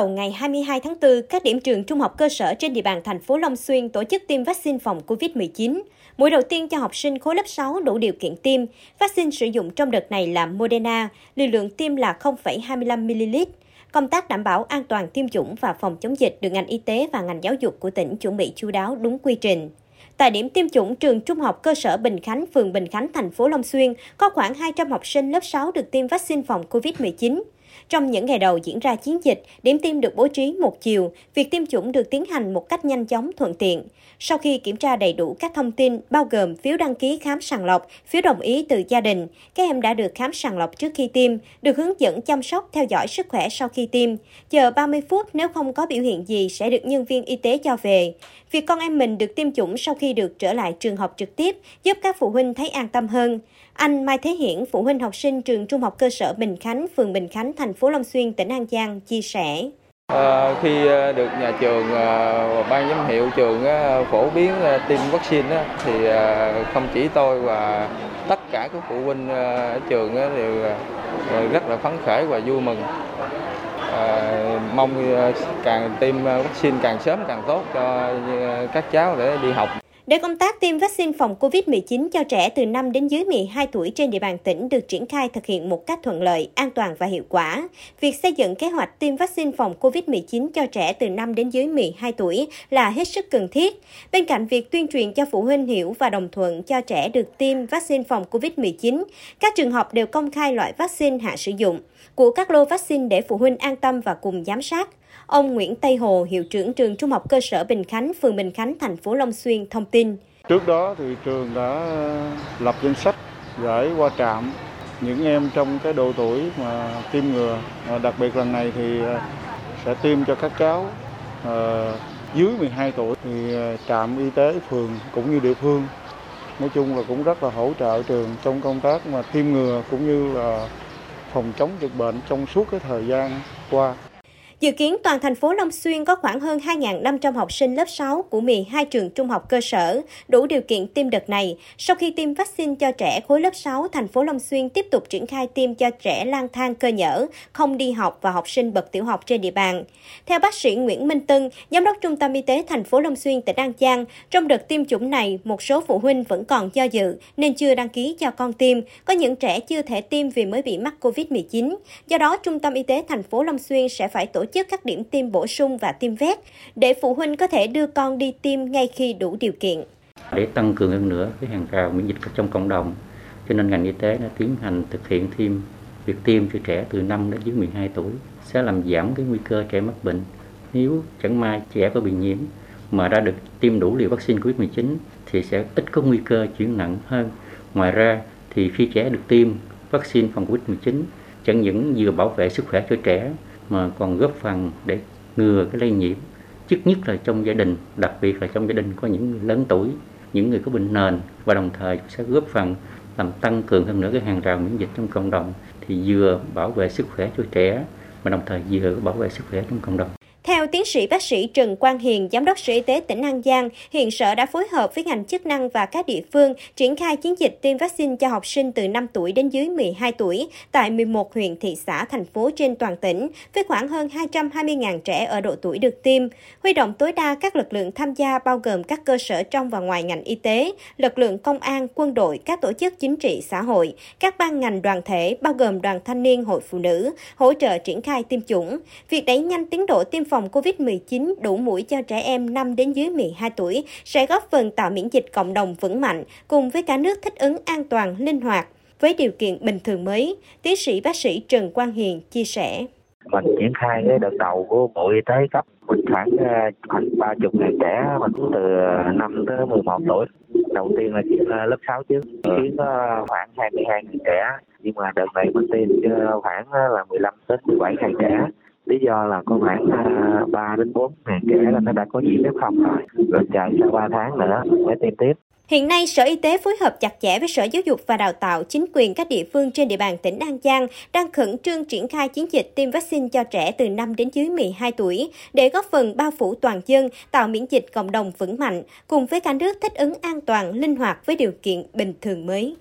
đầu ngày 22 tháng 4, các điểm trường trung học cơ sở trên địa bàn thành phố Long Xuyên tổ chức tiêm vaccine phòng COVID-19. Mũi đầu tiên cho học sinh khối lớp 6 đủ điều kiện tiêm. Vaccine sử dụng trong đợt này là Moderna, liều lượng tiêm là 0,25ml. Công tác đảm bảo an toàn tiêm chủng và phòng chống dịch được ngành y tế và ngành giáo dục của tỉnh chuẩn bị chú đáo đúng quy trình. Tại điểm tiêm chủng trường Trung học cơ sở Bình Khánh, phường Bình Khánh, thành phố Long Xuyên, có khoảng 200 học sinh lớp 6 được tiêm vaccine phòng COVID-19. Trong những ngày đầu diễn ra chiến dịch, điểm tiêm được bố trí một chiều, việc tiêm chủng được tiến hành một cách nhanh chóng thuận tiện. Sau khi kiểm tra đầy đủ các thông tin bao gồm phiếu đăng ký khám sàng lọc, phiếu đồng ý từ gia đình, các em đã được khám sàng lọc trước khi tiêm, được hướng dẫn chăm sóc theo dõi sức khỏe sau khi tiêm. Chờ 30 phút nếu không có biểu hiện gì sẽ được nhân viên y tế cho về. Việc con em mình được tiêm chủng sau khi được trở lại trường học trực tiếp giúp các phụ huynh thấy an tâm hơn. Anh Mai Thế Hiển, phụ huynh học sinh trường Trung học cơ sở Bình Khánh, phường Bình Khánh, thành phố Long Xuyên, tỉnh An Giang chia sẻ. À, khi à, được nhà trường và ban giám hiệu trường à, phổ biến à, tiêm vaccine thì không chỉ tôi và tất cả các phụ huynh ở trường đều rất là phấn khởi và vui mừng. À, mong càng tiêm vaccine càng sớm càng tốt cho các cháu để đi học. Để công tác tiêm vaccine phòng COVID-19 cho trẻ từ 5 đến dưới 12 tuổi trên địa bàn tỉnh được triển khai thực hiện một cách thuận lợi, an toàn và hiệu quả. Việc xây dựng kế hoạch tiêm vaccine phòng COVID-19 cho trẻ từ 5 đến dưới 12 tuổi là hết sức cần thiết. Bên cạnh việc tuyên truyền cho phụ huynh hiểu và đồng thuận cho trẻ được tiêm vaccine phòng COVID-19, các trường học đều công khai loại vaccine hạ sử dụng của các lô vaccine để phụ huynh an tâm và cùng giám sát. Ông Nguyễn Tây Hồ, hiệu trưởng trường Trung học cơ sở Bình Khánh, phường Bình Khánh, thành phố Long Xuyên thông tin. Trước đó thì trường đã lập danh sách gửi qua trạm những em trong cái độ tuổi mà tiêm ngừa. À, đặc biệt lần này thì à, sẽ tiêm cho các cháu à, dưới 12 tuổi thì trạm y tế phường cũng như địa phương nói chung là cũng rất là hỗ trợ trường trong công tác mà tiêm ngừa cũng như là phòng chống dịch bệnh trong suốt cái thời gian qua. Dự kiến toàn thành phố Long Xuyên có khoảng hơn 2.500 học sinh lớp 6 của 12 trường trung học cơ sở đủ điều kiện tiêm đợt này. Sau khi tiêm vaccine cho trẻ khối lớp 6, thành phố Long Xuyên tiếp tục triển khai tiêm cho trẻ lang thang cơ nhở, không đi học và học sinh bậc tiểu học trên địa bàn. Theo bác sĩ Nguyễn Minh Tân, giám đốc Trung tâm Y tế thành phố Long Xuyên, tỉnh An Giang, trong đợt tiêm chủng này, một số phụ huynh vẫn còn do dự nên chưa đăng ký cho con tiêm. Có những trẻ chưa thể tiêm vì mới bị mắc COVID-19. Do đó, Trung tâm Y tế thành phố Long Xuyên sẽ phải tổ chức các điểm tiêm bổ sung và tiêm vét để phụ huynh có thể đưa con đi tiêm ngay khi đủ điều kiện. Để tăng cường hơn nữa cái hàng rào miễn dịch trong cộng đồng, cho nên ngành y tế đã tiến hành thực hiện thêm việc tiêm cho trẻ từ 5 đến dưới 12 tuổi sẽ làm giảm cái nguy cơ trẻ mắc bệnh. Nếu chẳng may trẻ có bị nhiễm mà đã được tiêm đủ liều vaccine COVID-19 thì sẽ ít có nguy cơ chuyển nặng hơn. Ngoài ra thì khi trẻ được tiêm vaccine phòng COVID-19 chẳng những vừa bảo vệ sức khỏe cho trẻ mà còn góp phần để ngừa cái lây nhiễm, trước nhất là trong gia đình, đặc biệt là trong gia đình có những người lớn tuổi, những người có bệnh nền, và đồng thời sẽ góp phần làm tăng cường hơn nữa cái hàng rào miễn dịch trong cộng đồng, thì vừa bảo vệ sức khỏe cho trẻ, mà đồng thời vừa bảo vệ sức khỏe trong cộng đồng theo tiến sĩ bác sĩ Trần Quang Hiền, Giám đốc Sở Y tế tỉnh An Giang, hiện Sở đã phối hợp với ngành chức năng và các địa phương triển khai chiến dịch tiêm vaccine cho học sinh từ 5 tuổi đến dưới 12 tuổi tại 11 huyện, thị xã, thành phố trên toàn tỉnh, với khoảng hơn 220.000 trẻ ở độ tuổi được tiêm. Huy động tối đa các lực lượng tham gia bao gồm các cơ sở trong và ngoài ngành y tế, lực lượng công an, quân đội, các tổ chức chính trị xã hội, các ban ngành đoàn thể bao gồm đoàn thanh niên, hội phụ nữ, hỗ trợ triển khai tiêm chủng. Việc đẩy nhanh tiến độ tiêm phòng COVID-19 đủ mũi cho trẻ em 5 đến dưới 12 tuổi sẽ góp phần tạo miễn dịch cộng đồng vững mạnh cùng với cả nước thích ứng an toàn, linh hoạt. Với điều kiện bình thường mới, tiến sĩ bác sĩ Trần Quang Hiền chia sẻ. Mình triển khai cái đợt đầu của Bộ Y tế cấp mình khoảng ờ, khoảng ba chục ngàn trẻ mình từ 5 tới 11 tuổi. Đầu tiên là lớp 6 trước, khiến có khoảng 22 ngàn trẻ, nhưng mà đợt này mình tiêm khoảng là 15 đến 17 ngàn trẻ lý do là có khoảng à, ba đến bốn ngàn trẻ là nó đã có nhiễm F0 rồi rồi chờ sau 3 tháng nữa mới tiêm tiếp Hiện nay, Sở Y tế phối hợp chặt chẽ với Sở Giáo dục và Đào tạo, chính quyền các địa phương trên địa bàn tỉnh An Giang đang khẩn trương triển khai chiến dịch tiêm vaccine cho trẻ từ 5 đến dưới 12 tuổi để góp phần bao phủ toàn dân, tạo miễn dịch cộng đồng vững mạnh, cùng với cả nước thích ứng an toàn, linh hoạt với điều kiện bình thường mới.